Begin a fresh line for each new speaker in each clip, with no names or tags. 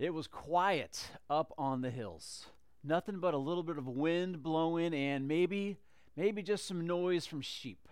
It was quiet up on the hills. Nothing but a little bit of wind blowing and maybe, maybe just some noise from sheep.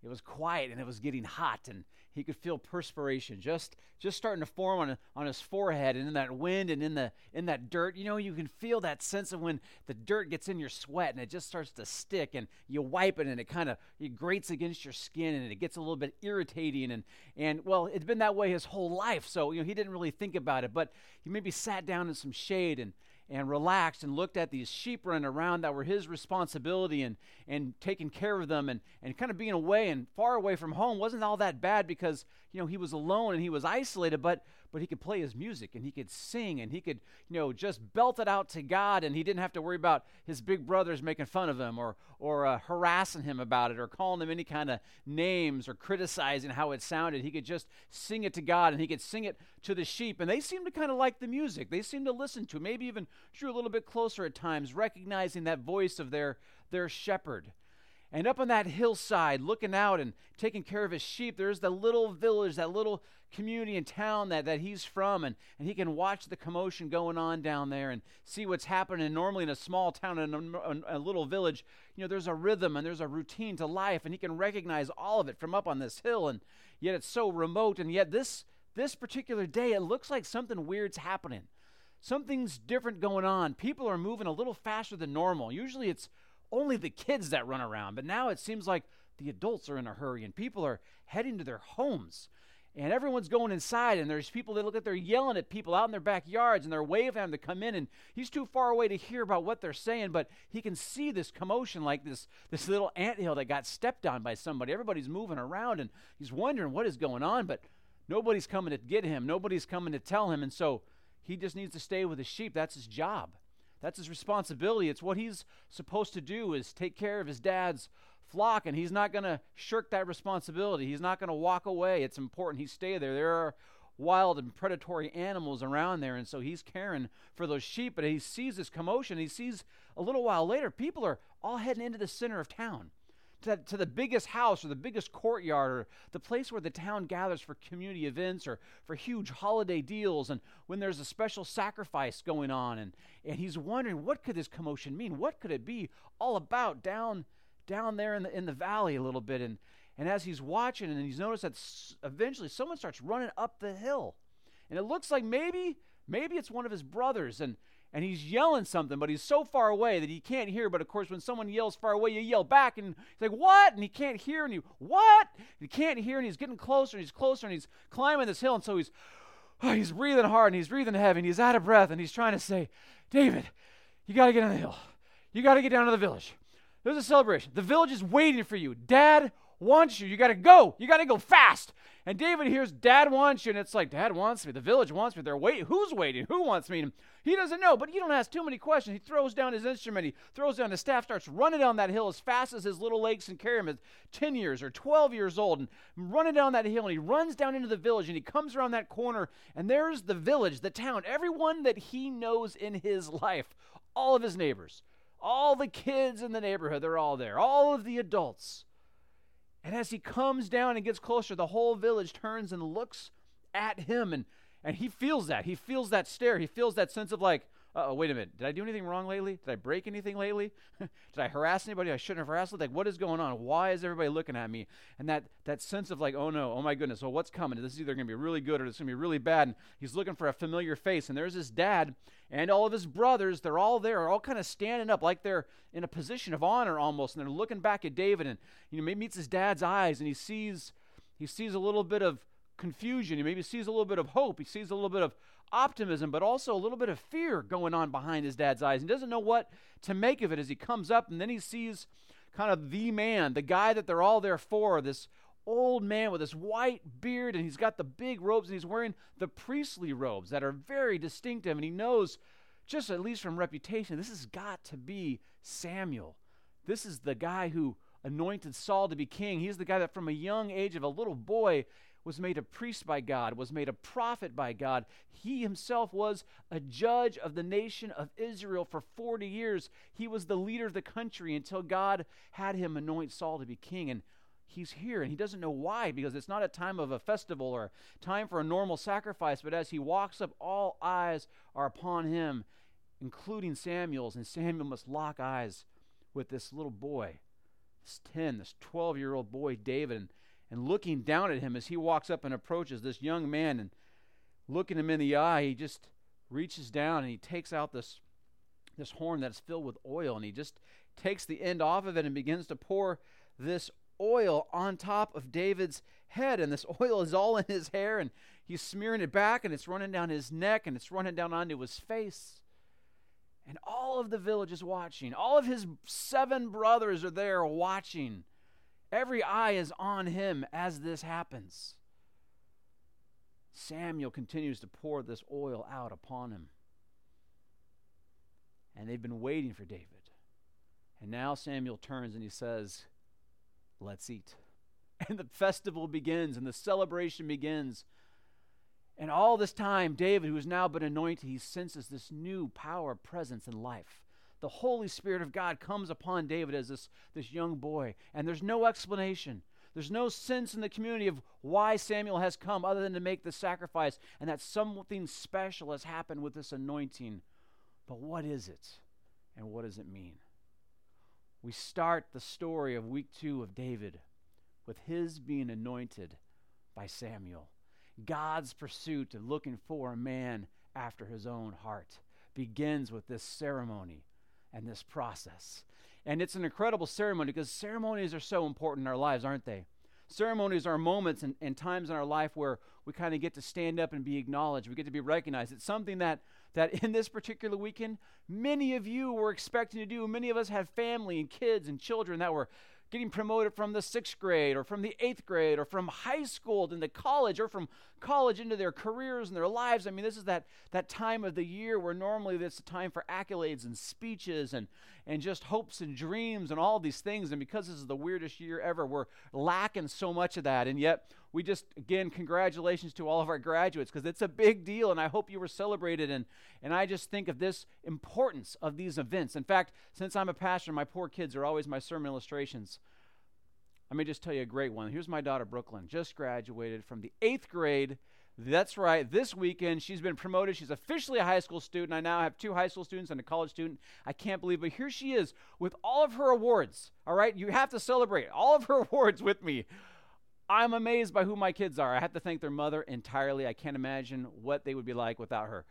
It was quiet and it was getting hot and he could feel perspiration just just starting to form on, on his forehead and in that wind and in the in that dirt. You know you can feel that sense of when the dirt gets in your sweat and it just starts to stick and you wipe it and it kind of it grates against your skin and it gets a little bit irritating and and well it's been that way his whole life. So you know he didn't really think about it but he maybe sat down in some shade and and relaxed and looked at these sheep running around that were his responsibility and, and taking care of them and, and kind of being away and far away from home wasn't all that bad because you know he was alone and he was isolated but but he could play his music and he could sing and he could, you know, just belt it out to God and he didn't have to worry about his big brothers making fun of him or, or uh, harassing him about it or calling him any kind of names or criticizing how it sounded. He could just sing it to God and he could sing it to the sheep. And they seemed to kind of like the music. They seemed to listen to, maybe even drew a little bit closer at times, recognizing that voice of their, their shepherd. And up on that hillside, looking out and taking care of his sheep, there's the little village, that little community and town that, that he's from. And, and he can watch the commotion going on down there and see what's happening. And normally in a small town, in a, a little village, you know, there's a rhythm and there's a routine to life. And he can recognize all of it from up on this hill. And yet it's so remote. And yet this, this particular day, it looks like something weird's happening. Something's different going on. People are moving a little faster than normal. Usually it's only the kids that run around. But now it seems like the adults are in a hurry and people are heading to their homes. And everyone's going inside, and there's people that look like they're yelling at people out in their backyards, and they're waving at them to come in. And he's too far away to hear about what they're saying, but he can see this commotion, like this this little anthill that got stepped on by somebody. Everybody's moving around, and he's wondering what is going on, but nobody's coming to get him. Nobody's coming to tell him, and so he just needs to stay with the sheep. That's his job. That's his responsibility. It's what he's supposed to do is take care of his dad's flock and he's not going to shirk that responsibility. He's not going to walk away. It's important he stay there. There are wild and predatory animals around there and so he's caring for those sheep but he sees this commotion. He sees a little while later people are all heading into the center of town to, to the biggest house or the biggest courtyard or the place where the town gathers for community events or for huge holiday deals and when there's a special sacrifice going on. And, and he's wondering, what could this commotion mean? What could it be all about down, down there in the, in the valley a little bit? And, and as he's watching and he's noticed that eventually someone starts running up the hill. And it looks like maybe, maybe it's one of his brothers. And, and he's yelling something, but he's so far away that he can't hear. But of course, when someone yells far away, you yell back, and he's like, What? And he can't hear, and you, What? And he can't hear, and he's getting closer, and he's closer, and he's climbing this hill, and so he's, oh, he's breathing hard, and he's breathing heavy, and he's out of breath, and he's trying to say, David, you got to get on the hill. You got to get down to the village. There's a celebration. The village is waiting for you. Dad wants you. You got to go. You got to go fast. And David hears, Dad wants you. And it's like, Dad wants me. The village wants me. They're waiting. Who's waiting? Who wants me? He doesn't know, but you don't ask too many questions. He throws down his instrument. He throws down his staff, starts running down that hill as fast as his little legs can carry him at 10 years or 12 years old, and running down that hill. And he runs down into the village, and he comes around that corner, and there's the village, the town, everyone that he knows in his life, all of his neighbors, all the kids in the neighborhood, they're all there, all of the adults. And as he comes down and gets closer, the whole village turns and looks at him. And, and he feels that. He feels that stare. He feels that sense of like, oh, wait a minute. Did I do anything wrong lately? Did I break anything lately? Did I harass anybody I shouldn't have harassed? Like, what is going on? Why is everybody looking at me? And that, that sense of like, oh no, oh my goodness, well, what's coming? This is either going to be really good or it's going to be really bad. And he's looking for a familiar face. And there's his dad and all of his brothers. They're all there, all kind of standing up like they're in a position of honor almost. And they're looking back at David and, you know, maybe meets his dad's eyes and he sees, he sees a little bit of confusion. He maybe sees a little bit of hope. He sees a little bit of optimism, but also a little bit of fear going on behind his dad's eyes. He doesn't know what to make of it as he comes up, and then he sees kind of the man, the guy that they're all there for, this old man with this white beard, and he's got the big robes, and he's wearing the priestly robes that are very distinctive, and he knows, just at least from reputation, this has got to be Samuel. This is the guy who anointed Saul to be king. He's the guy that from a young age of a little boy was made a priest by God, was made a prophet by God. He himself was a judge of the nation of Israel for 40 years. He was the leader of the country until God had him anoint Saul to be king. And he's here and he doesn't know why because it's not a time of a festival or time for a normal sacrifice but as he walks up all eyes are upon him including samuel's and samuel must lock eyes with this little boy this 10 this 12 year old boy david and, and looking down at him as he walks up and approaches this young man and looking him in the eye he just reaches down and he takes out this this horn that's filled with oil and he just takes the end off of it and begins to pour this oil on top of David's head, and this oil is all in his hair, and he's smearing it back, and it's running down his neck, and it's running down onto his face. And all of the village is watching. All of his seven brothers are there watching. Every eye is on him as this happens. Samuel continues to pour this oil out upon him. And they've been waiting for David. And now Samuel turns and he says, Let's eat. And the festival begins and the celebration begins. And all this time, David, who has now been anointed, he senses this new power, presence, and life. The Holy Spirit of God comes upon David as this, this young boy, and there's no explanation. There's no sense in the community of why Samuel has come other than to make the sacrifice and that something special has happened with this anointing. But what is it? And what does it mean? we start the story of week two of David with his being anointed by Samuel. God's pursuit of looking for a man after his own heart begins with this ceremony and this process. And it's an incredible ceremony because ceremonies are so important in our lives, aren't they? Ceremonies are moments and, and times in our life where we kind of get to stand up and be acknowledged. We get to be recognized. It's something that that in this particular weekend, many of you were expecting to do. Many of us have family and kids and children that were getting promoted from the sixth grade or from the eighth grade or from high school into college or from college into their careers and their lives. I mean, this is that, that time of the year where normally it's a time for accolades and speeches and, and just hopes and dreams and all these things. And because this is the weirdest year ever, we're lacking so much of that. And yet, we just, again, congratulations to all of our graduates because it's a big deal. And I hope you were celebrated. And, and I just think of this importance of these events. In fact, since I'm a pastor, my poor kids are always my sermon illustrations. Let me just tell you a great one. Here's my daughter, Brooklyn, just graduated from the eighth grade. That's right. This weekend, she's been promoted. She's officially a high school student. I now have two high school students and a college student. I can't believe it. Here she is with all of her awards. All right. You have to celebrate all of her awards with me. I'm amazed by who my kids are. I have to thank their mother entirely. I can't imagine what they would be like without her.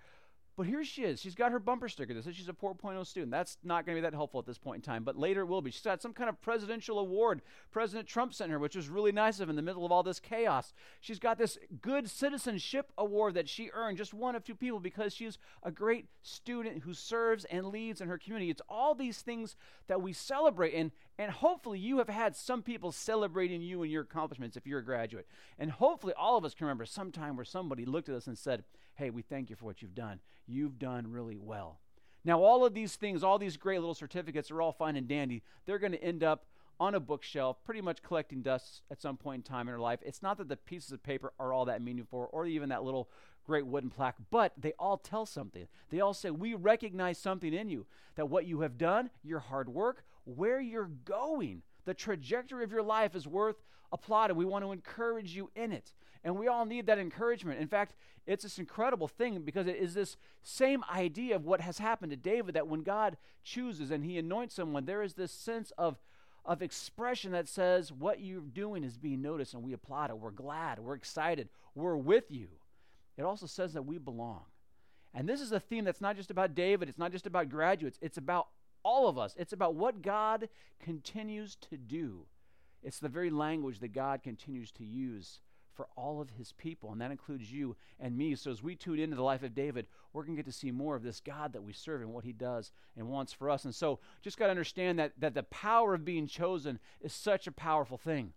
But here she is. She's got her bumper sticker that says she's a 4.0 student. That's not going to be that helpful at this point in time, but later it will be. She's got some kind of presidential award President Trump sent her, which was really nice of him in the middle of all this chaos. She's got this good citizenship award that she earned, just one of two people, because she's a great student who serves and leads in her community. It's all these things that we celebrate, and, and hopefully you have had some people celebrating you and your accomplishments if you're a graduate. And hopefully all of us can remember some time where somebody looked at us and said, hey, we thank you for what you've done. You've done really well. Now, all of these things, all these great little certificates are all fine and dandy. They're going to end up on a bookshelf, pretty much collecting dust at some point in time in our life. It's not that the pieces of paper are all that meaningful or even that little great wooden plaque, but they all tell something. They all say, We recognize something in you, that what you have done, your hard work, where you're going, the trajectory of your life is worth applauding. We want to encourage you in it. And we all need that encouragement. In fact, it's this incredible thing because it is this same idea of what has happened to David that when God chooses and he anoints someone, there is this sense of, of expression that says what you're doing is being noticed and we applaud it. We're glad. We're excited. We're with you. It also says that we belong. And this is a theme that's not just about David, it's not just about graduates, it's about all of us. It's about what God continues to do. It's the very language that God continues to use for all of his people, and that includes you and me. So as we tune into the life of David, we're going to get to see more of this God that we serve and what he does and wants for us. And so just got to understand that, that the power of being chosen is such a powerful thing.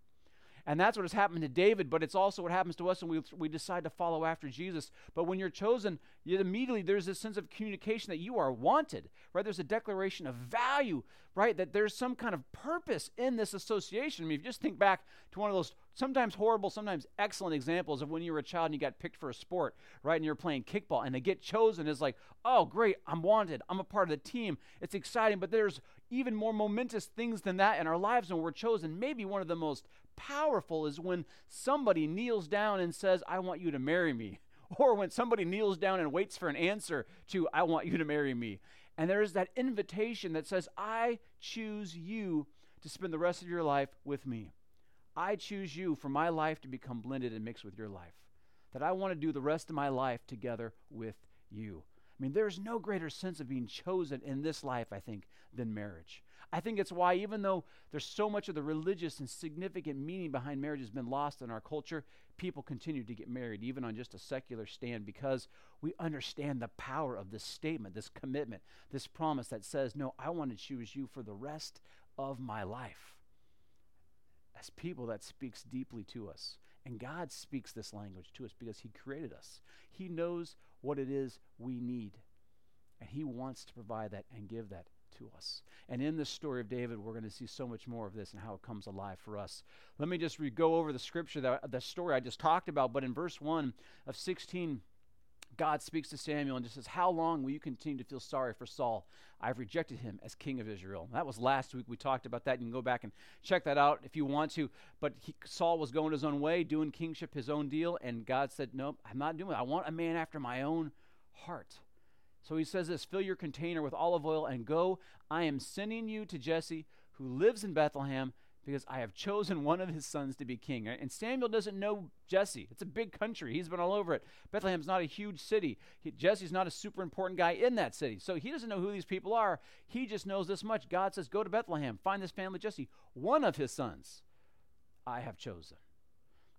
And that's what has happened to David, but it's also what happens to us when we, we decide to follow after Jesus. But when you're chosen, you immediately there's this sense of communication that you are wanted, right? There's a declaration of value, right? That there's some kind of purpose in this association. I mean, if you just think back to one of those sometimes horrible, sometimes excellent examples of when you were a child and you got picked for a sport, right? And you're playing kickball and they get chosen is like, oh, great, I'm wanted. I'm a part of the team. It's exciting, but there's even more momentous things than that in our lives when we're chosen. Maybe one of the most powerful is when somebody kneels down and says, I want you to marry me. Or when somebody kneels down and waits for an answer to, I want you to marry me. And there is that invitation that says, I choose you to spend the rest of your life with me. I choose you for my life to become blended and mixed with your life. That I want to do the rest of my life together with you. I mean, there's no greater sense of being chosen in this life, I think, than marriage. I think it's why, even though there's so much of the religious and significant meaning behind marriage has been lost in our culture, people continue to get married, even on just a secular stand, because we understand the power of this statement, this commitment, this promise that says, No, I want to choose you for the rest of my life. As people, that speaks deeply to us. And God speaks this language to us because He created us. He knows what it is we need. And He wants to provide that and give that to us. And in the story of David, we're going to see so much more of this and how it comes alive for us. Let me just re- go over the scripture, that, the story I just talked about. But in verse 1 of 16, God speaks to Samuel and just says, How long will you continue to feel sorry for Saul? I've rejected him as king of Israel. That was last week. We talked about that. You can go back and check that out if you want to. But he, Saul was going his own way, doing kingship his own deal. And God said, Nope, I'm not doing it. I want a man after my own heart. So he says this Fill your container with olive oil and go. I am sending you to Jesse, who lives in Bethlehem, because I have chosen one of his sons to be king. And Samuel doesn't know Jesse. It's a big country. He's been all over it. Bethlehem's not a huge city. He, Jesse's not a super important guy in that city. So he doesn't know who these people are. He just knows this much. God says, Go to Bethlehem, find this family, Jesse, one of his sons I have chosen.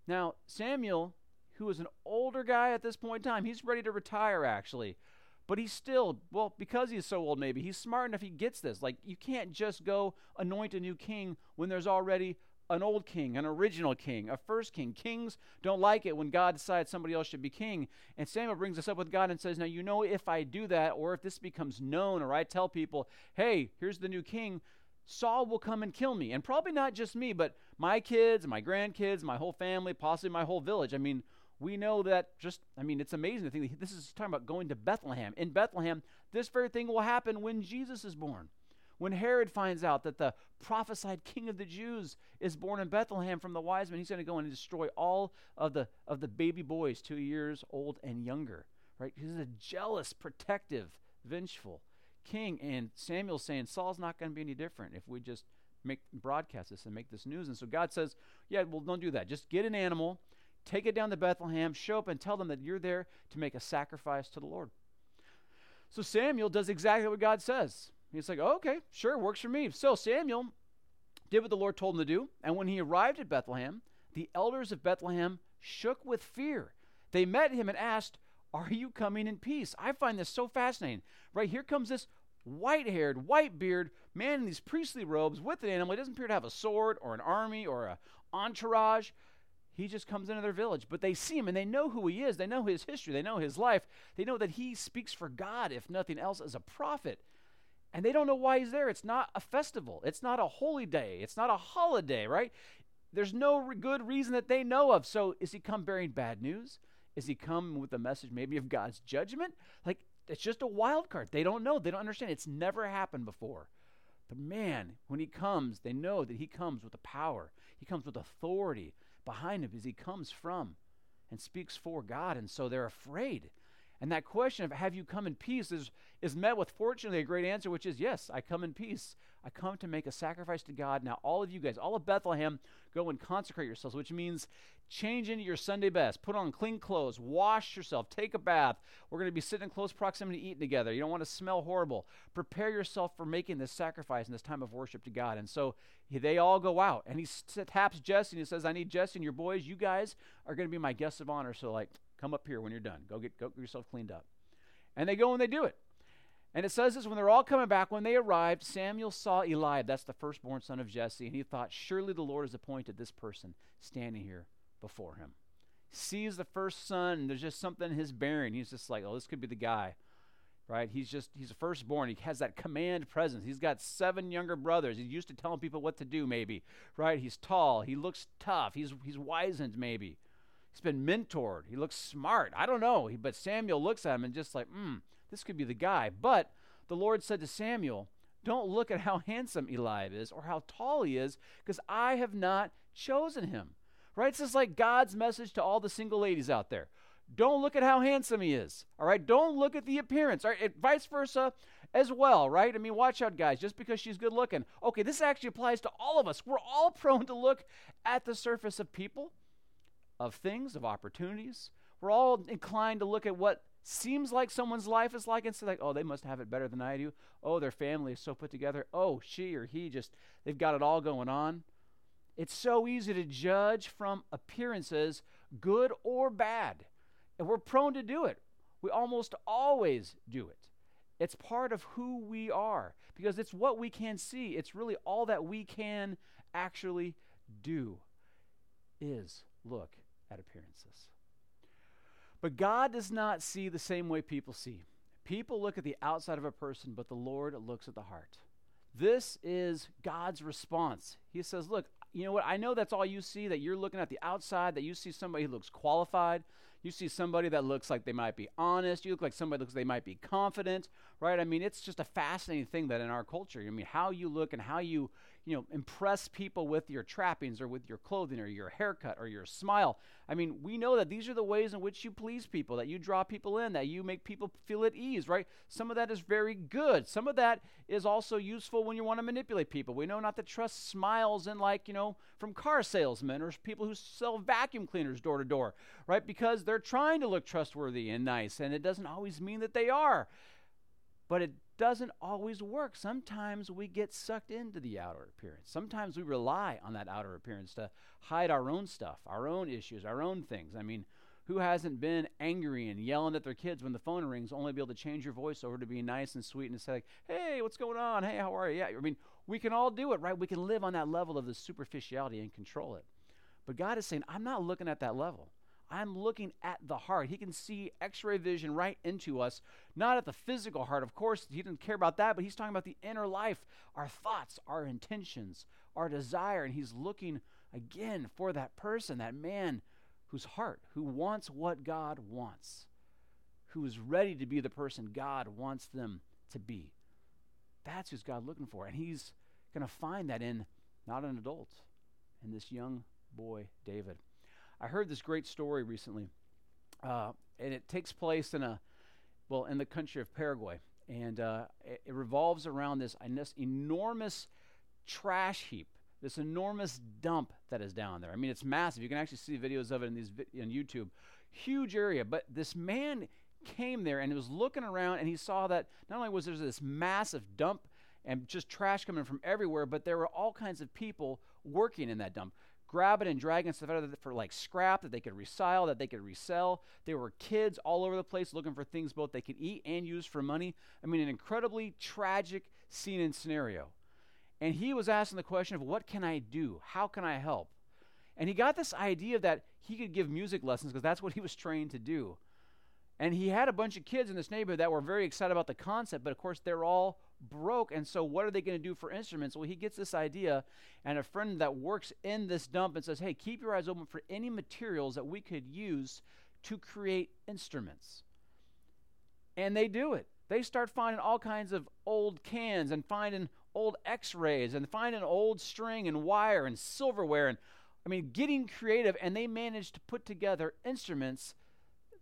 Now, Samuel, who is an older guy at this point in time, he's ready to retire actually. But he's still, well, because he's so old, maybe, he's smart enough, he gets this. Like, you can't just go anoint a new king when there's already an old king, an original king, a first king. Kings don't like it when God decides somebody else should be king. And Samuel brings us up with God and says, Now, you know, if I do that, or if this becomes known, or I tell people, hey, here's the new king, Saul will come and kill me. And probably not just me, but my kids, my grandkids, my whole family, possibly my whole village. I mean, we know that just, I mean, it's amazing to think this is talking about going to Bethlehem. In Bethlehem, this very thing will happen when Jesus is born. When Herod finds out that the prophesied king of the Jews is born in Bethlehem from the wise men, he's going to go and destroy all of the, of the baby boys two years old and younger. Right? He's a jealous, protective, vengeful king. And Samuel's saying Saul's not going to be any different if we just make broadcast this and make this news. And so God says, Yeah, well, don't do that. Just get an animal Take it down to Bethlehem, show up and tell them that you're there to make a sacrifice to the Lord. So Samuel does exactly what God says. He's like, oh, okay, sure, works for me. So Samuel did what the Lord told him to do. And when he arrived at Bethlehem, the elders of Bethlehem shook with fear. They met him and asked, Are you coming in peace? I find this so fascinating. Right here comes this white haired, white beard man in these priestly robes with an animal. He doesn't appear to have a sword or an army or an entourage. He just comes into their village, but they see him and they know who he is. They know his history. They know his life. They know that he speaks for God, if nothing else, as a prophet. And they don't know why he's there. It's not a festival, it's not a holy day, it's not a holiday, right? There's no good reason that they know of. So is he come bearing bad news? Is he come with a message maybe of God's judgment? Like, it's just a wild card. They don't know. They don't understand. It's never happened before. But man, when he comes, they know that he comes with a power. He comes with authority behind him as he comes from and speaks for God. And so they're afraid. And that question of have you come in peace is, is met with fortunately a great answer, which is yes, I come in peace. I come to make a sacrifice to God. Now, all of you guys, all of Bethlehem, go and consecrate yourselves, which means change into your Sunday best, put on clean clothes, wash yourself, take a bath. We're going to be sitting in close proximity eating together. You don't want to smell horrible. Prepare yourself for making this sacrifice in this time of worship to God. And so they all go out, and he taps Jesse and he says, I need Jesse and your boys. You guys are going to be my guests of honor. So, like, come up here when you're done. Go get, go get yourself cleaned up. And they go and they do it. And it says this when they're all coming back, when they arrived, Samuel saw Eliab, that's the firstborn son of Jesse, and he thought, Surely the Lord has appointed this person standing here before him. Sees the first son, and there's just something in his bearing. He's just like, Oh, this could be the guy. Right? He's just, he's a firstborn. He has that command presence. He's got seven younger brothers. He's used to telling people what to do, maybe. Right? He's tall. He looks tough. He's, he's wizened, maybe. He's been mentored. He looks smart. I don't know. He, but Samuel looks at him and just like, hmm this could be the guy. But the Lord said to Samuel, Don't look at how handsome Eliab is or how tall he is, because I have not chosen him. Right? This is like God's message to all the single ladies out there. Don't look at how handsome he is. All right? Don't look at the appearance. All right? Vice versa as well, right? I mean, watch out, guys, just because she's good looking. Okay, this actually applies to all of us. We're all prone to look at the surface of people, of things, of opportunities. We're all inclined to look at what seems like someone's life is like and say like oh they must have it better than i do. Oh their family is so put together. Oh she or he just they've got it all going on. It's so easy to judge from appearances good or bad. And we're prone to do it. We almost always do it. It's part of who we are because it's what we can see. It's really all that we can actually do is look at appearances but God does not see the same way people see. People look at the outside of a person, but the Lord looks at the heart. This is God's response. He says, Look, you know what? I know that's all you see, that you're looking at the outside, that you see somebody who looks qualified. You see somebody that looks like they might be honest. You look like somebody looks like they might be confident, right? I mean, it's just a fascinating thing that in our culture, I mean, how you look and how you you know, impress people with your trappings or with your clothing or your haircut or your smile. I mean, we know that these are the ways in which you please people, that you draw people in, that you make people feel at ease, right? Some of that is very good. Some of that is also useful when you want to manipulate people. We know not to trust smiles and like, you know, from car salesmen or people who sell vacuum cleaners door to door, right? Because they're trying to look trustworthy and nice, and it doesn't always mean that they are. But it doesn't always work. Sometimes we get sucked into the outer appearance. Sometimes we rely on that outer appearance to hide our own stuff, our own issues, our own things. I mean, who hasn't been angry and yelling at their kids when the phone rings, only be able to change your voice over to be nice and sweet and say, like, hey, what's going on? Hey, how are you? Yeah, I mean, we can all do it, right? We can live on that level of the superficiality and control it. But God is saying, I'm not looking at that level. I'm looking at the heart. He can see x ray vision right into us, not at the physical heart. Of course, he doesn't care about that, but he's talking about the inner life, our thoughts, our intentions, our desire. And he's looking again for that person, that man whose heart, who wants what God wants, who is ready to be the person God wants them to be. That's who's God looking for. And he's going to find that in not an adult, in this young boy, David. I heard this great story recently, uh, and it takes place in a, well, in the country of Paraguay, and uh, it, it, revolves around this, this enormous trash heap, this enormous dump that is down there. I mean, it's massive. You can actually see videos of it in these vi- on YouTube. Huge area, but this man came there and he was looking around and he saw that not only was there this massive dump and just trash coming from everywhere, but there were all kinds of people working in that dump grabbing and dragging stuff out of it for like scrap that they could resell, that they could resell. There were kids all over the place looking for things both they could eat and use for money. I mean, an incredibly tragic scene and scenario. And he was asking the question of what can I do? How can I help? And he got this idea that he could give music lessons because that's what he was trained to do. And he had a bunch of kids in this neighborhood that were very excited about the concept, but of course they're all broke. And so, what are they going to do for instruments? Well, he gets this idea, and a friend that works in this dump and says, Hey, keep your eyes open for any materials that we could use to create instruments. And they do it. They start finding all kinds of old cans and finding old x rays and finding old string and wire and silverware. And I mean, getting creative, and they managed to put together instruments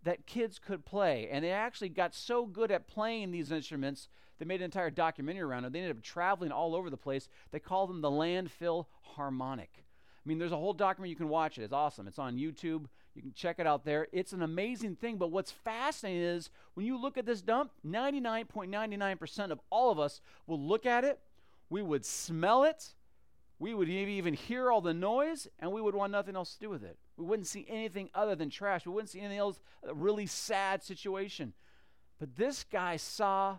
that kids could play. And they actually got so good at playing these instruments, they made an entire documentary around it. They ended up traveling all over the place. They call them the landfill harmonic. I mean, there's a whole documentary you can watch it. It's awesome. It's on YouTube. You can check it out there. It's an amazing thing. But what's fascinating is when you look at this dump, 99.99% of all of us will look at it, we would smell it, we would even hear all the noise, and we would want nothing else to do with it. We wouldn't see anything other than trash. We wouldn't see anything else, a really sad situation. But this guy saw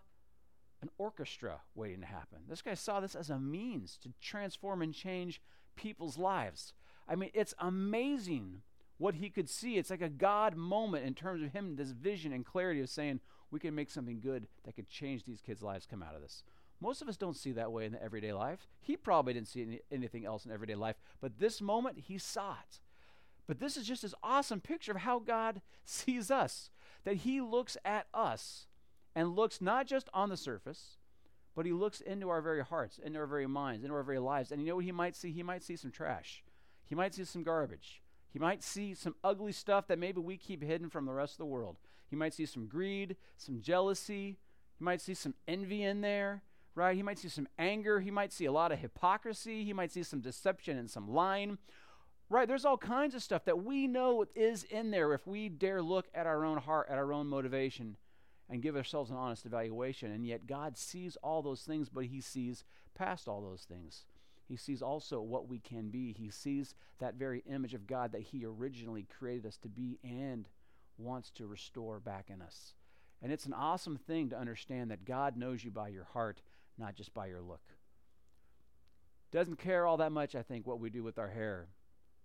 an orchestra waiting to happen. This guy saw this as a means to transform and change people's lives. I mean, it's amazing what he could see. It's like a God moment in terms of him, this vision and clarity of saying, we can make something good that could change these kids' lives come out of this. Most of us don't see that way in the everyday life. He probably didn't see any, anything else in everyday life, but this moment he saw it. But this is just this awesome picture of how God sees us. That He looks at us and looks not just on the surface, but He looks into our very hearts, into our very minds, into our very lives. And you know what He might see? He might see some trash. He might see some garbage. He might see some ugly stuff that maybe we keep hidden from the rest of the world. He might see some greed, some jealousy. He might see some envy in there, right? He might see some anger. He might see a lot of hypocrisy. He might see some deception and some lying. Right? There's all kinds of stuff that we know is in there if we dare look at our own heart, at our own motivation, and give ourselves an honest evaluation. And yet, God sees all those things, but He sees past all those things. He sees also what we can be. He sees that very image of God that He originally created us to be and wants to restore back in us. And it's an awesome thing to understand that God knows you by your heart, not just by your look. Doesn't care all that much, I think, what we do with our hair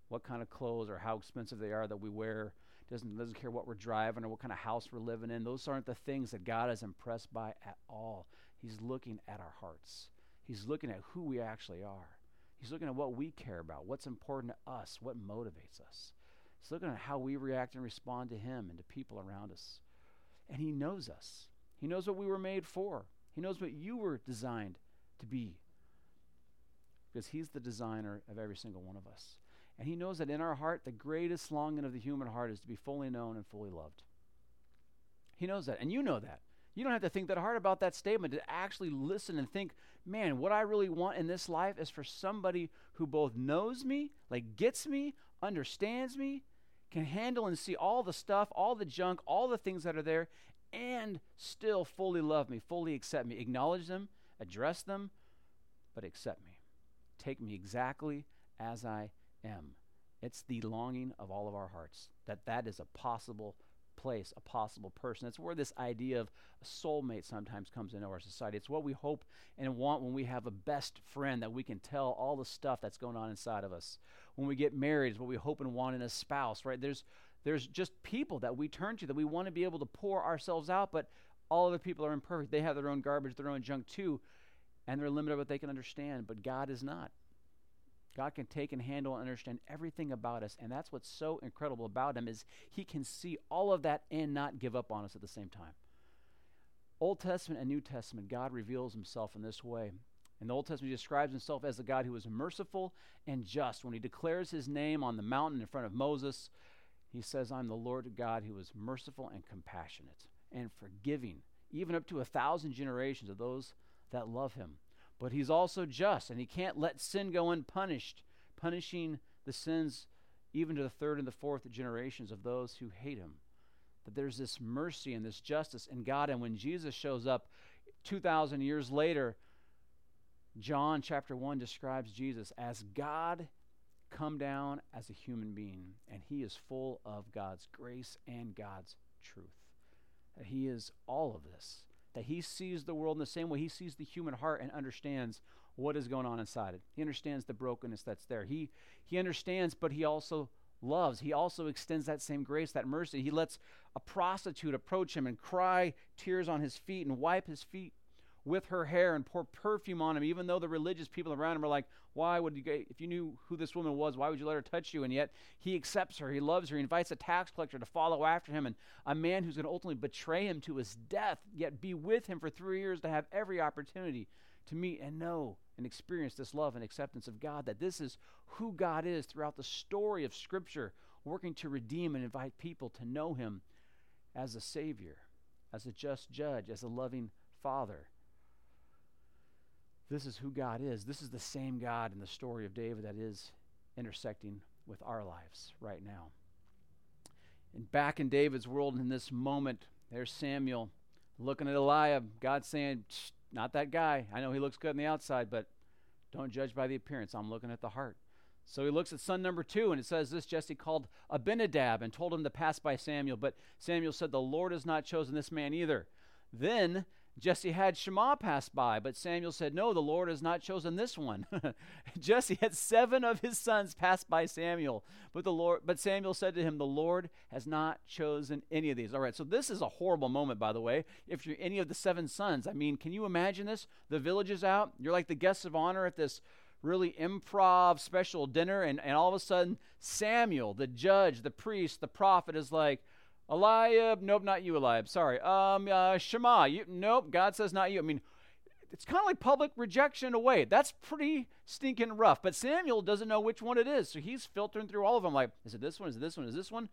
what kind of clothes or how expensive they are that we wear. Doesn't, doesn't care what we're driving or what kind of house we're living in. Those aren't the things that God is impressed by at all. He's looking at our hearts, He's looking at who we actually are. He's looking at what we care about, what's important to us, what motivates us. He's looking at how we react and respond to Him and to people around us. And He knows us. He knows what we were made for. He knows what you were designed to be. Because He's the designer of every single one of us. And He knows that in our heart, the greatest longing of the human heart is to be fully known and fully loved. He knows that, and you know that. You don't have to think that hard about that statement to actually listen and think, man, what I really want in this life is for somebody who both knows me, like gets me, understands me, can handle and see all the stuff, all the junk, all the things that are there, and still fully love me, fully accept me, acknowledge them, address them, but accept me. Take me exactly as I am. It's the longing of all of our hearts that that is a possible place, a possible person. It's where this idea of a soulmate sometimes comes into our society. It's what we hope and want when we have a best friend that we can tell all the stuff that's going on inside of us. When we get married, it's what we hope and want in a spouse, right? There's there's just people that we turn to that we want to be able to pour ourselves out, but all other people are imperfect. They have their own garbage, their own junk too, and they're limited what they can understand, but God is not. God can take and handle and understand everything about us, and that's what's so incredible about him is he can see all of that and not give up on us at the same time. Old Testament and New Testament, God reveals himself in this way. In the Old Testament, he describes himself as a God who is merciful and just. When he declares his name on the mountain in front of Moses, he says, I'm the Lord God who is merciful and compassionate and forgiving, even up to a thousand generations of those that love him. But he's also just, and he can't let sin go unpunished, punishing the sins even to the third and the fourth generations of those who hate him. That there's this mercy and this justice in God. And when Jesus shows up 2,000 years later, John chapter 1 describes Jesus as God come down as a human being, and he is full of God's grace and God's truth. He is all of this that he sees the world in the same way he sees the human heart and understands what is going on inside it. He understands the brokenness that's there. He he understands, but he also loves. He also extends that same grace, that mercy. He lets a prostitute approach him and cry tears on his feet and wipe his feet with her hair and pour perfume on him, even though the religious people around him are like, Why would you, if you knew who this woman was, why would you let her touch you? And yet he accepts her, he loves her, he invites a tax collector to follow after him, and a man who's going to ultimately betray him to his death, yet be with him for three years to have every opportunity to meet and know and experience this love and acceptance of God. That this is who God is throughout the story of Scripture, working to redeem and invite people to know him as a Savior, as a just judge, as a loving Father. This is who God is. This is the same God in the story of David that is intersecting with our lives right now. And back in David's world, in this moment, there's Samuel looking at Eliab. God saying, Not that guy. I know he looks good on the outside, but don't judge by the appearance. I'm looking at the heart. So he looks at son number two, and it says this Jesse called Abinadab and told him to pass by Samuel. But Samuel said, The Lord has not chosen this man either. Then Jesse had Shammah pass by, but Samuel said, No, the Lord has not chosen this one. Jesse had seven of his sons pass by Samuel, but the Lord but Samuel said to him, The Lord has not chosen any of these. All right, so this is a horrible moment, by the way. If you're any of the seven sons, I mean, can you imagine this? The village is out, you're like the guests of honor at this really improv special dinner, and, and all of a sudden, Samuel, the judge, the priest, the prophet, is like, Eliab, nope, not you, Eliab. Sorry. Um, uh, Shammah, you, nope, God says not you. I mean, it's kind of like public rejection away. That's pretty stinking rough. But Samuel doesn't know which one it is. So he's filtering through all of them like, is it this one? Is it this one? Is this one?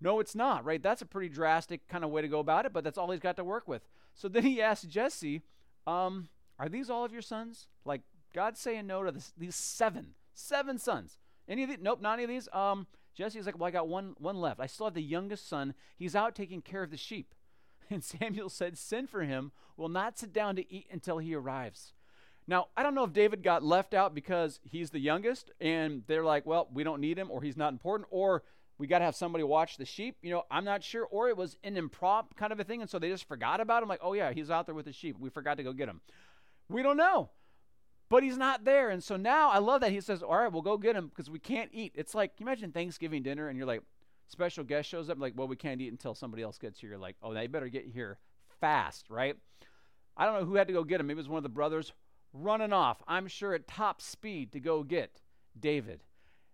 No, it's not, right? That's a pretty drastic kind of way to go about it, but that's all he's got to work with. So then he asks Jesse, um, Are these all of your sons? Like, God's saying no to this, these seven, seven sons. Any of these? Nope, not any of these. Um, Jesse's like, Well, I got one, one left. I still have the youngest son. He's out taking care of the sheep. And Samuel said, Send for him. We'll not sit down to eat until he arrives. Now, I don't know if David got left out because he's the youngest and they're like, well, we don't need him or he's not important or we got to have somebody watch the sheep. You know, I'm not sure. Or it was an improp kind of a thing. And so they just forgot about him. Like, oh, yeah, he's out there with the sheep. We forgot to go get him. We don't know. But he's not there. And so now I love that he says, all right, we'll go get him because we can't eat. It's like, you imagine Thanksgiving dinner and you're like, special guest shows up, like, well, we can't eat until somebody else gets here. You're like, oh, they better get here fast, right? I don't know who had to go get him. Maybe it was one of the brothers running off, I'm sure at top speed to go get David.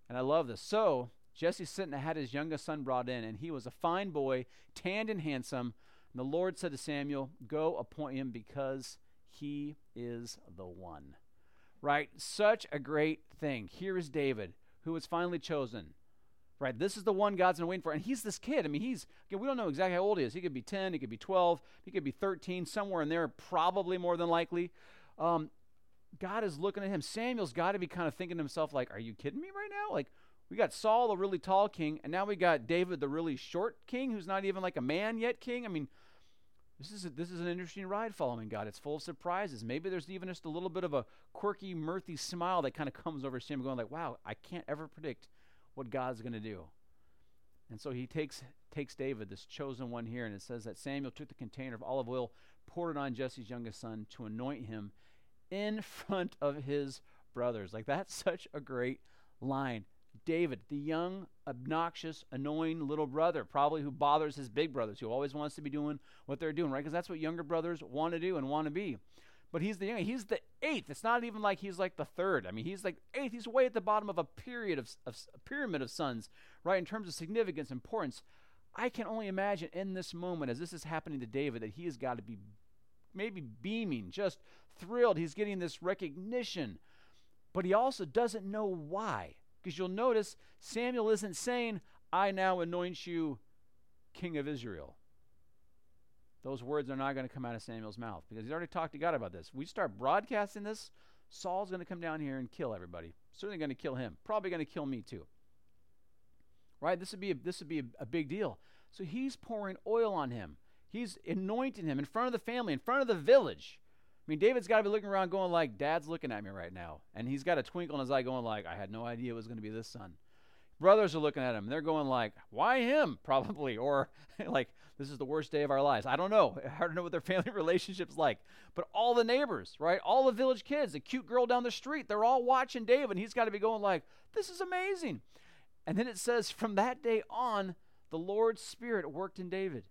And I love this. So Jesse and had his youngest son brought in, and he was a fine boy, tanned and handsome. And the Lord said to Samuel, Go appoint him because he is the one. Right? Such a great thing. Here is David, who was finally chosen. Right? This is the one God's been waiting for. And he's this kid. I mean, he's, again, we don't know exactly how old he is. He could be 10, he could be 12, he could be 13, somewhere in there, probably more than likely. Um, God is looking at him. Samuel's got to be kind of thinking to himself, like, are you kidding me right now? Like, we got Saul, the really tall king, and now we got David, the really short king, who's not even like a man yet king. I mean, this is a, this is an interesting ride following God. It's full of surprises. Maybe there's even just a little bit of a quirky, mirthy smile that kind of comes over Samuel, going like, "Wow, I can't ever predict what God's going to do." And so he takes takes David, this chosen one here, and it says that Samuel took the container of olive oil, poured it on Jesse's youngest son to anoint him in front of his brothers. Like that's such a great line. David, the young, obnoxious, annoying little brother, probably who bothers his big brothers, who always wants to be doing what they're doing, right? Because that's what younger brothers want to do and want to be. But he's the young, he's the eighth. It's not even like he's like the third. I mean, he's like eighth. He's way at the bottom of a period of, of a pyramid of sons, right? In terms of significance, importance. I can only imagine in this moment, as this is happening to David, that he has got to be maybe beaming, just thrilled. He's getting this recognition, but he also doesn't know why. Because you'll notice Samuel isn't saying, I now anoint you king of Israel. Those words are not going to come out of Samuel's mouth because he's already talked to God about this. We start broadcasting this, Saul's going to come down here and kill everybody. Certainly going to kill him. Probably going to kill me too. Right? This would be a, this would be a, a big deal. So he's pouring oil on him. He's anointing him in front of the family, in front of the village. I mean, David's got to be looking around going like, Dad's looking at me right now. And he's got a twinkle in his eye going like, I had no idea it was going to be this son. Brothers are looking at him. They're going like, why him? Probably. Or like, this is the worst day of our lives. I don't know. I don't know what their family relationship's like. But all the neighbors, right? All the village kids, the cute girl down the street, they're all watching David. And he's got to be going like, this is amazing. And then it says, from that day on, the Lord's Spirit worked in David.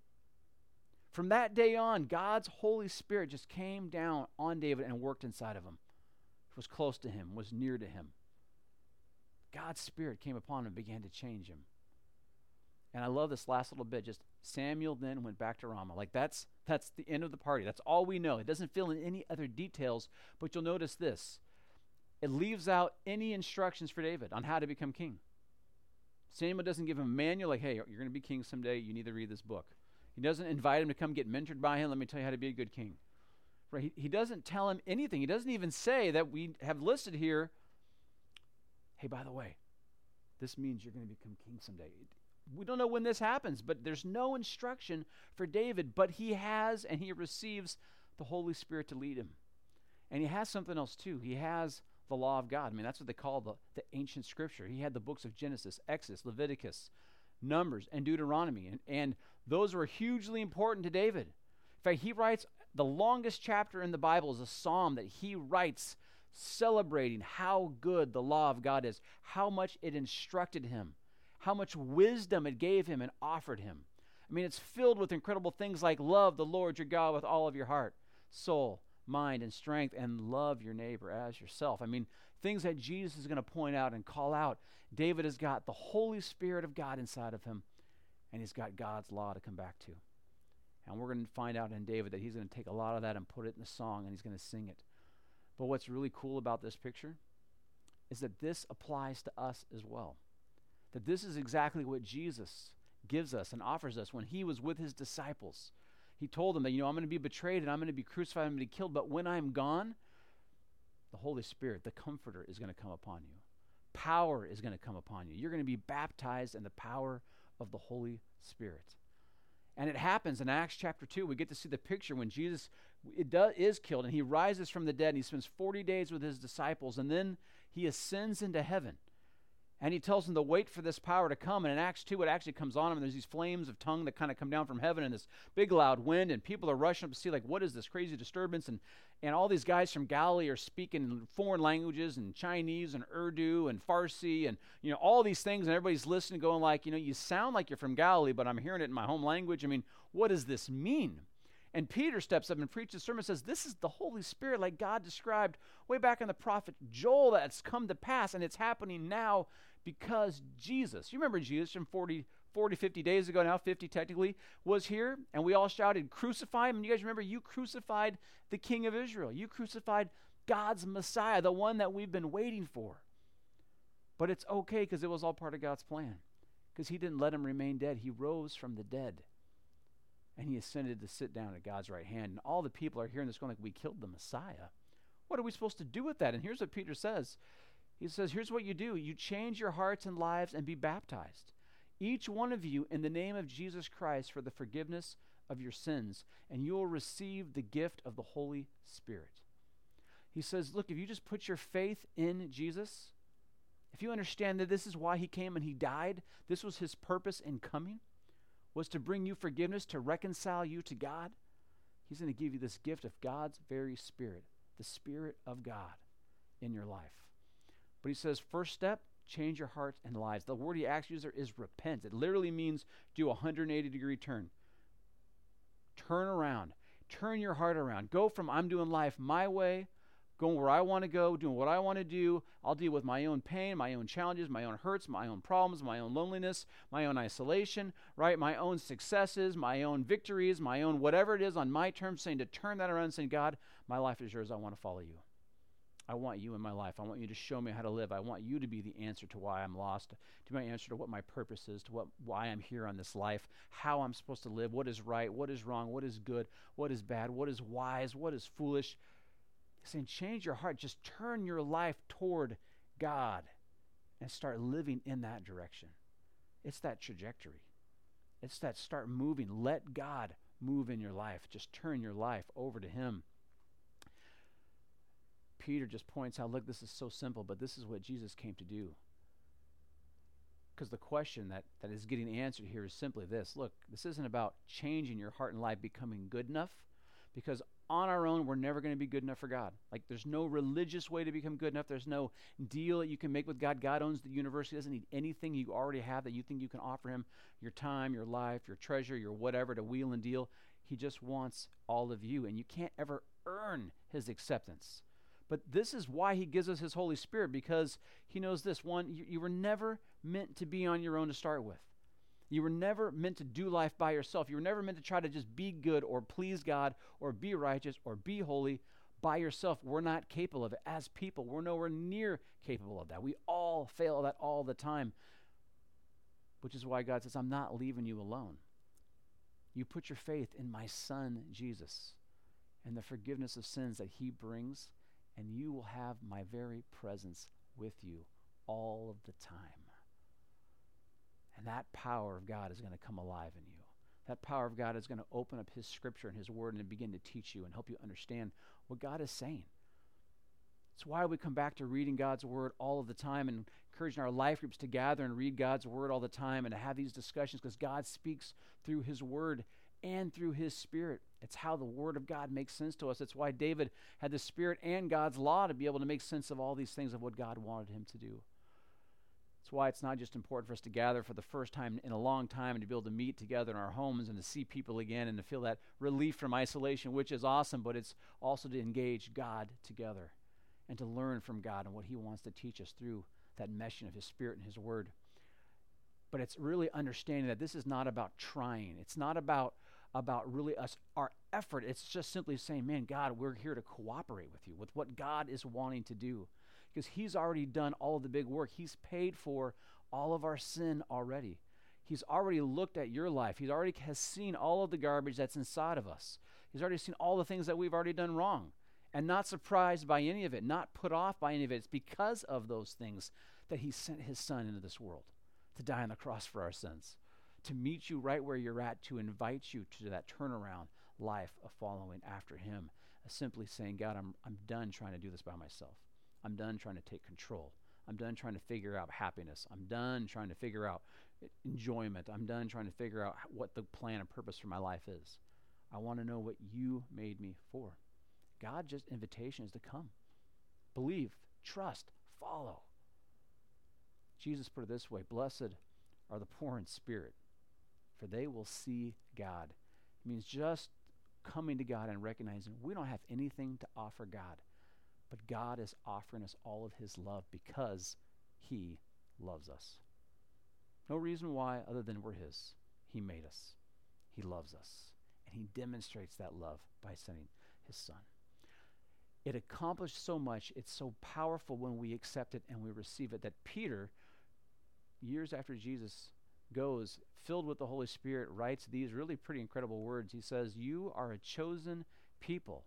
From that day on, God's Holy Spirit just came down on David and worked inside of him, It was close to him, was near to him. God's Spirit came upon him and began to change him. And I love this last little bit. Just Samuel then went back to Ramah. Like that's that's the end of the party. That's all we know. It doesn't fill in any other details, but you'll notice this. It leaves out any instructions for David on how to become king. Samuel doesn't give him a manual like, hey, you're going to be king someday. You need to read this book. He doesn't invite him to come get mentored by him. Let me tell you how to be a good king. Right? He, he doesn't tell him anything. He doesn't even say that we have listed here, hey, by the way, this means you're going to become king someday. We don't know when this happens, but there's no instruction for David, but he has and he receives the Holy Spirit to lead him. And he has something else too. He has the law of God. I mean, that's what they call the, the ancient scripture. He had the books of Genesis, Exodus, Leviticus, Numbers, and Deuteronomy. And, and those were hugely important to David. In fact, he writes the longest chapter in the Bible is a psalm that he writes celebrating how good the law of God is, how much it instructed him, how much wisdom it gave him and offered him. I mean, it's filled with incredible things like love the Lord your God with all of your heart, soul, mind, and strength, and love your neighbor as yourself. I mean, things that Jesus is going to point out and call out. David has got the Holy Spirit of God inside of him and he's got God's law to come back to. And we're going to find out in David that he's going to take a lot of that and put it in a song and he's going to sing it. But what's really cool about this picture is that this applies to us as well. That this is exactly what Jesus gives us and offers us when he was with his disciples. He told them that, you know, I'm going to be betrayed and I'm going to be crucified, I'm going to be killed, but when I'm gone, the Holy Spirit, the Comforter, is going to come upon you. Power is going to come upon you. You're going to be baptized in the power of the Holy Spirit. And it happens in Acts chapter 2. We get to see the picture when Jesus it does, is killed and he rises from the dead and he spends 40 days with his disciples and then he ascends into heaven. And he tells them to wait for this power to come. And in Acts 2, it actually comes on him, and there's these flames of tongue that kind of come down from heaven, and this big loud wind, and people are rushing up to see, like, what is this crazy disturbance? And, and all these guys from Galilee are speaking foreign languages, and Chinese, and Urdu, and Farsi, and, you know, all these things, and everybody's listening, going like, you know, you sound like you're from Galilee, but I'm hearing it in my home language. I mean, what does this mean? And Peter steps up and preaches a sermon says, This is the Holy Spirit, like God described way back in the prophet Joel, that's come to pass, and it's happening now because Jesus, you remember Jesus from 40, 40, 50 days ago now, 50 technically, was here, and we all shouted, Crucify him. And you guys remember, you crucified the King of Israel. You crucified God's Messiah, the one that we've been waiting for. But it's okay because it was all part of God's plan. Because he didn't let him remain dead, he rose from the dead and he ascended to sit down at God's right hand. And all the people are hearing this going like, we killed the Messiah. What are we supposed to do with that? And here's what Peter says. He says, here's what you do. You change your hearts and lives and be baptized. Each one of you in the name of Jesus Christ for the forgiveness of your sins, and you will receive the gift of the Holy Spirit. He says, look, if you just put your faith in Jesus, if you understand that this is why he came and he died, this was his purpose in coming, was to bring you forgiveness, to reconcile you to God, He's going to give you this gift of God's very Spirit, the Spirit of God in your life. But He says, first step, change your hearts and lives. The word He actually uses there is repent. It literally means do a 180 degree turn. Turn around. Turn your heart around. Go from I'm doing life my way going where I want to go, doing what I want to do. I'll deal with my own pain, my own challenges, my own hurts, my own problems, my own loneliness, my own isolation, right? My own successes, my own victories, my own whatever it is on my terms, saying to turn that around saying, God, my life is yours. I want to follow you. I want you in my life. I want you to show me how to live. I want you to be the answer to why I'm lost, to my answer to what my purpose is, to what why I'm here on this life, how I'm supposed to live, what is right, what is wrong, what is good, what is bad, what is wise, what is foolish saying, change your heart. Just turn your life toward God and start living in that direction. It's that trajectory. It's that start moving. Let God move in your life. Just turn your life over to Him. Peter just points out look, this is so simple, but this is what Jesus came to do. Because the question that, that is getting answered here is simply this look, this isn't about changing your heart and life, becoming good enough, because on our own, we're never going to be good enough for God. Like, there's no religious way to become good enough. There's no deal that you can make with God. God owns the universe. He doesn't need anything you already have that you think you can offer Him your time, your life, your treasure, your whatever to wheel and deal. He just wants all of you, and you can't ever earn His acceptance. But this is why He gives us His Holy Spirit because He knows this one, you, you were never meant to be on your own to start with. You were never meant to do life by yourself. You were never meant to try to just be good or please God or be righteous or be holy by yourself. We're not capable of it. As people, we're nowhere near capable of that. We all fail that all the time, which is why God says, I'm not leaving you alone. You put your faith in my Son, Jesus, and the forgiveness of sins that he brings, and you will have my very presence with you all of the time. And that power of God is going to come alive in you. That power of God is going to open up His scripture and His word and begin to teach you and help you understand what God is saying. It's why we come back to reading God's word all of the time and encouraging our life groups to gather and read God's word all the time and to have these discussions because God speaks through His word and through His Spirit. It's how the Word of God makes sense to us. It's why David had the Spirit and God's law to be able to make sense of all these things of what God wanted him to do. That's why it's not just important for us to gather for the first time in a long time and to be able to meet together in our homes and to see people again and to feel that relief from isolation, which is awesome, but it's also to engage God together and to learn from God and what He wants to teach us through that meshing of His Spirit and His Word. But it's really understanding that this is not about trying. It's not about about really us, our effort. It's just simply saying, man, God, we're here to cooperate with you, with what God is wanting to do. Because He's already done all of the big work, He's paid for all of our sin already. He's already looked at your life. He's already has seen all of the garbage that's inside of us. He's already seen all the things that we've already done wrong and not surprised by any of it, not put off by any of it. It's because of those things that he sent his son into this world to die on the cross for our sins, to meet you right where you're at, to invite you to that turnaround life of following after him, simply saying, God, I'm, I'm done trying to do this by myself. I'm done trying to take control. I'm done trying to figure out happiness. I'm done trying to figure out enjoyment. I'm done trying to figure out what the plan and purpose for my life is. I want to know what you made me for. God just invitation is to come. Believe, trust, follow. Jesus put it this way Blessed are the poor in spirit, for they will see God. It means just coming to God and recognizing we don't have anything to offer God, but God is offering us all of His love because He loves us. No reason why other than we're His. He made us, He loves us, and He demonstrates that love by sending His Son. It accomplished so much, it's so powerful when we accept it and we receive it that Peter years after Jesus goes, filled with the Holy Spirit, writes these really pretty incredible words. He says, You are a chosen people.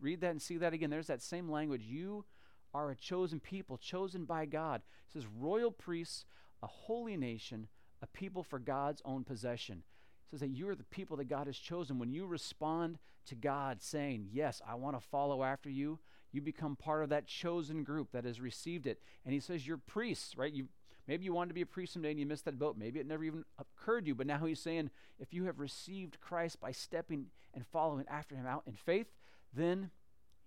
Read that and see that again. There's that same language. You are a chosen people, chosen by God. He says, Royal priests, a holy nation, a people for God's own possession. He says that you are the people that God has chosen. When you respond to God saying, Yes, I want to follow after you, you become part of that chosen group that has received it. And he says, You're priests, right? You Maybe you wanted to be a priest someday and you missed that boat. Maybe it never even occurred to you. But now he's saying, if you have received Christ by stepping and following after him out in faith, then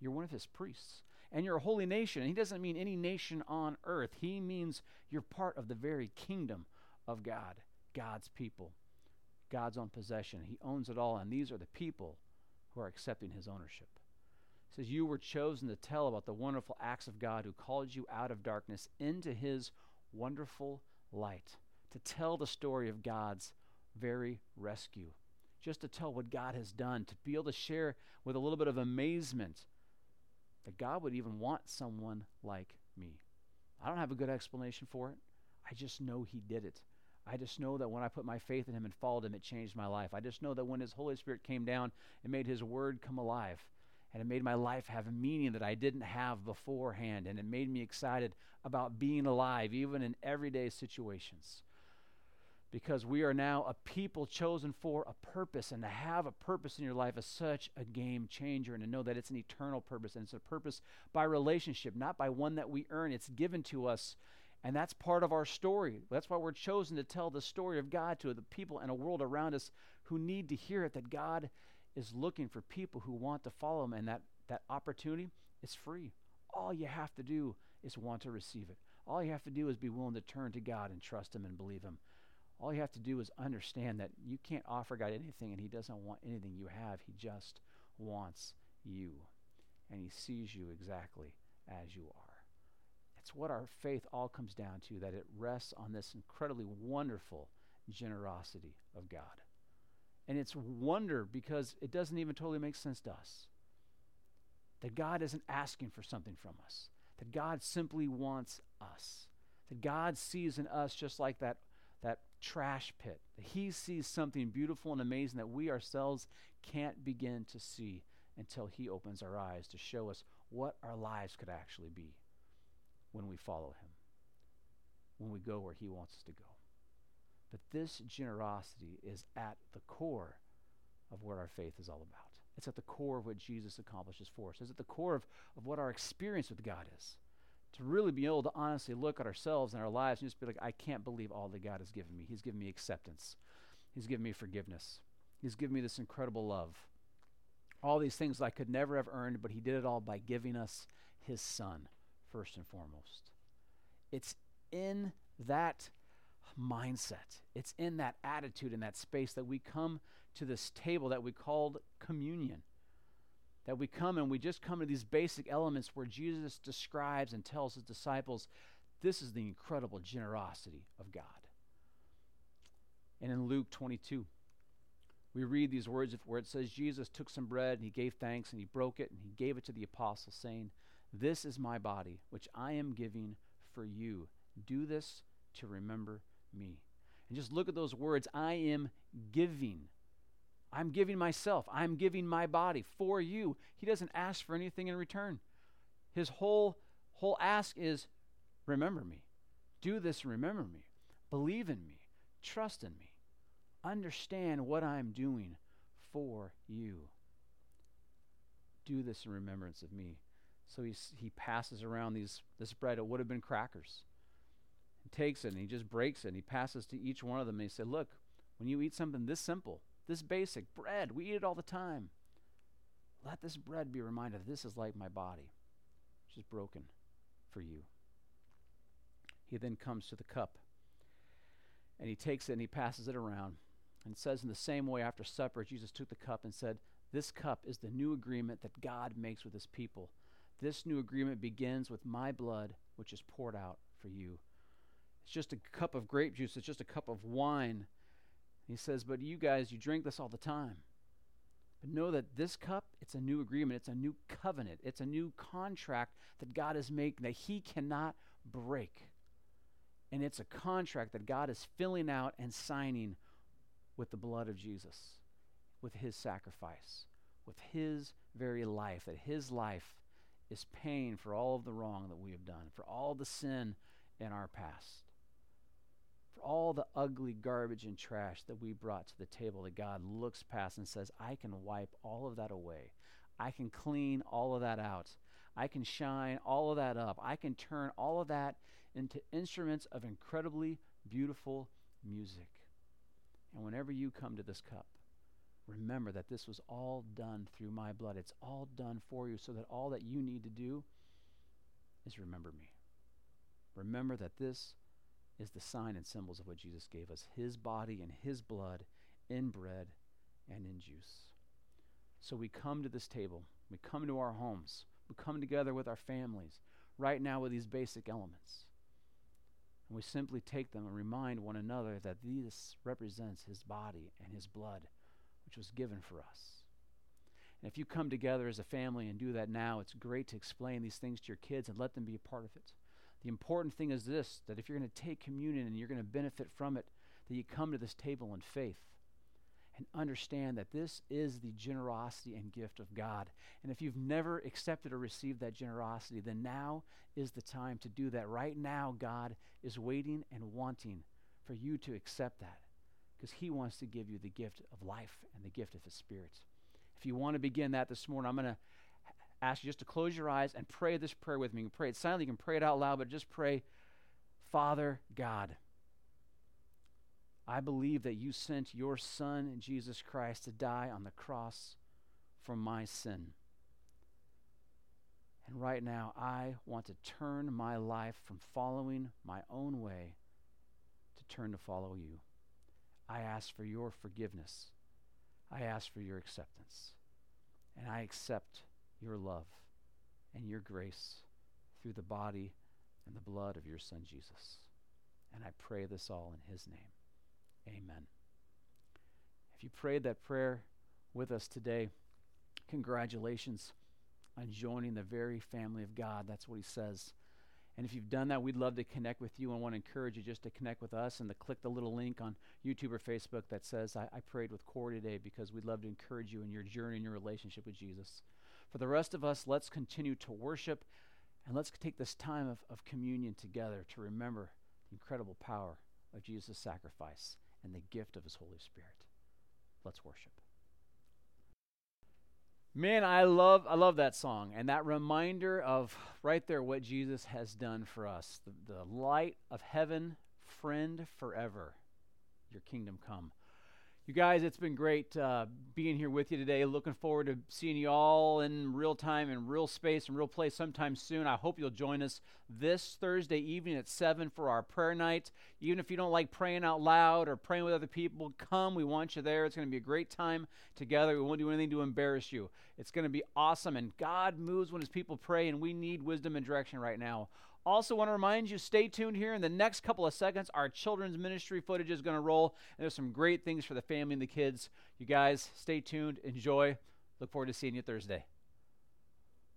you're one of his priests. And you're a holy nation. And he doesn't mean any nation on earth, he means you're part of the very kingdom of God, God's people, God's own possession. He owns it all. And these are the people who are accepting his ownership. It says, You were chosen to tell about the wonderful acts of God who called you out of darkness into his wonderful light, to tell the story of God's very rescue, just to tell what God has done, to be able to share with a little bit of amazement that God would even want someone like me. I don't have a good explanation for it. I just know He did it. I just know that when I put my faith in Him and followed Him, it changed my life. I just know that when His Holy Spirit came down, and made His Word come alive. And it made my life have meaning that I didn't have beforehand. And it made me excited about being alive, even in everyday situations. Because we are now a people chosen for a purpose, and to have a purpose in your life is such a game changer, and to know that it's an eternal purpose, and it's a purpose by relationship, not by one that we earn. It's given to us, and that's part of our story. That's why we're chosen to tell the story of God to the people and a world around us who need to hear it that God is looking for people who want to follow Him, and that, that opportunity is free. All you have to do is want to receive it. All you have to do is be willing to turn to God and trust Him and believe Him. All you have to do is understand that you can't offer God anything and He doesn't want anything you have. He just wants you. And He sees you exactly as you are. It's what our faith all comes down to that it rests on this incredibly wonderful generosity of God. And it's wonder because it doesn't even totally make sense to us. That God isn't asking for something from us that God simply wants us. That God sees in us just like that, that trash pit. That He sees something beautiful and amazing that we ourselves can't begin to see until He opens our eyes to show us what our lives could actually be when we follow Him, when we go where He wants us to go. But this generosity is at the core of what our faith is all about. It's at the core of what Jesus accomplishes for us. It's at the core of, of what our experience with God is. To really be able to honestly look at ourselves and our lives and just be like, I can't believe all that God has given me. He's given me acceptance, He's given me forgiveness, He's given me this incredible love. All these things I could never have earned, but He did it all by giving us His Son, first and foremost. It's in that mindset. It's in that attitude, in that space that we come to this table that we called communion. That we come and we just come to these basic elements where Jesus describes and tells his disciples this is the incredible generosity of God. And in Luke 22, we read these words where it says Jesus took some bread and he gave thanks and he broke it and he gave it to the apostles, saying, This is my body, which I am giving for you. Do this to remember me. And just look at those words I am giving. I'm giving myself. I'm giving my body for you. He doesn't ask for anything in return. His whole whole ask is remember me. Do this and remember me. Believe in me. Trust in me. Understand what I'm doing for you. Do this in remembrance of me. So he, he passes around these, this bread. It would have been crackers. Takes it and he just breaks it and he passes to each one of them and he said, Look, when you eat something this simple, this basic, bread, we eat it all the time. Let this bread be reminded this is like my body, which is broken for you. He then comes to the cup and he takes it and he passes it around. And says, in the same way, after supper, Jesus took the cup and said, This cup is the new agreement that God makes with his people. This new agreement begins with my blood, which is poured out for you. It's just a cup of grape juice, it's just a cup of wine. He says, But you guys, you drink this all the time. But know that this cup, it's a new agreement, it's a new covenant, it's a new contract that God is making that He cannot break. And it's a contract that God is filling out and signing with the blood of Jesus, with His sacrifice, with His very life, that His life is paying for all of the wrong that we have done, for all the sin in our past, all the ugly garbage and trash that we brought to the table that God looks past and says, I can wipe all of that away. I can clean all of that out. I can shine all of that up. I can turn all of that into instruments of incredibly beautiful music. And whenever you come to this cup, remember that this was all done through my blood. It's all done for you so that all that you need to do is remember me. Remember that this is the sign and symbols of what Jesus gave us his body and his blood in bread and in juice. So we come to this table, we come to our homes, we come together with our families right now with these basic elements. And we simply take them and remind one another that this represents his body and his blood, which was given for us. And if you come together as a family and do that now, it's great to explain these things to your kids and let them be a part of it. The important thing is this that if you're going to take communion and you're going to benefit from it, that you come to this table in faith and understand that this is the generosity and gift of God. And if you've never accepted or received that generosity, then now is the time to do that. Right now, God is waiting and wanting for you to accept that because He wants to give you the gift of life and the gift of His Spirit. If you want to begin that this morning, I'm going to ask you just to close your eyes and pray this prayer with me. You can pray it silently, you can pray it out loud, but just pray, Father God. I believe that you sent your Son, Jesus Christ, to die on the cross for my sin. And right now, I want to turn my life from following my own way to turn to follow you. I ask for your forgiveness. I ask for your acceptance. And I accept your love and your grace through the body and the blood of your Son, Jesus. And I pray this all in his name. Amen. If you prayed that prayer with us today, congratulations on joining the very family of God. That's what he says. And if you've done that, we'd love to connect with you and want to encourage you just to connect with us and to click the little link on YouTube or Facebook that says, I, I prayed with Corey today because we'd love to encourage you in your journey and your relationship with Jesus. For the rest of us, let's continue to worship and let's take this time of, of communion together to remember the incredible power of Jesus' sacrifice and the gift of his Holy Spirit. Let's worship. Man, I love I love that song and that reminder of right there what Jesus has done for us. The, the light of heaven, friend forever. Your kingdom come. You guys, it's been great uh, being here with you today. Looking forward to seeing you all in real time, in real space, in real place sometime soon. I hope you'll join us this Thursday evening at 7 for our prayer night. Even if you don't like praying out loud or praying with other people, come. We want you there. It's going to be a great time together. We won't do anything to embarrass you. It's going to be awesome. And God moves when his people pray, and we need wisdom and direction right now Also, want to remind you stay tuned here in the next couple of seconds. Our children's ministry footage is going to roll, and there's some great things for the family and the kids. You guys, stay tuned, enjoy. Look forward to seeing you Thursday.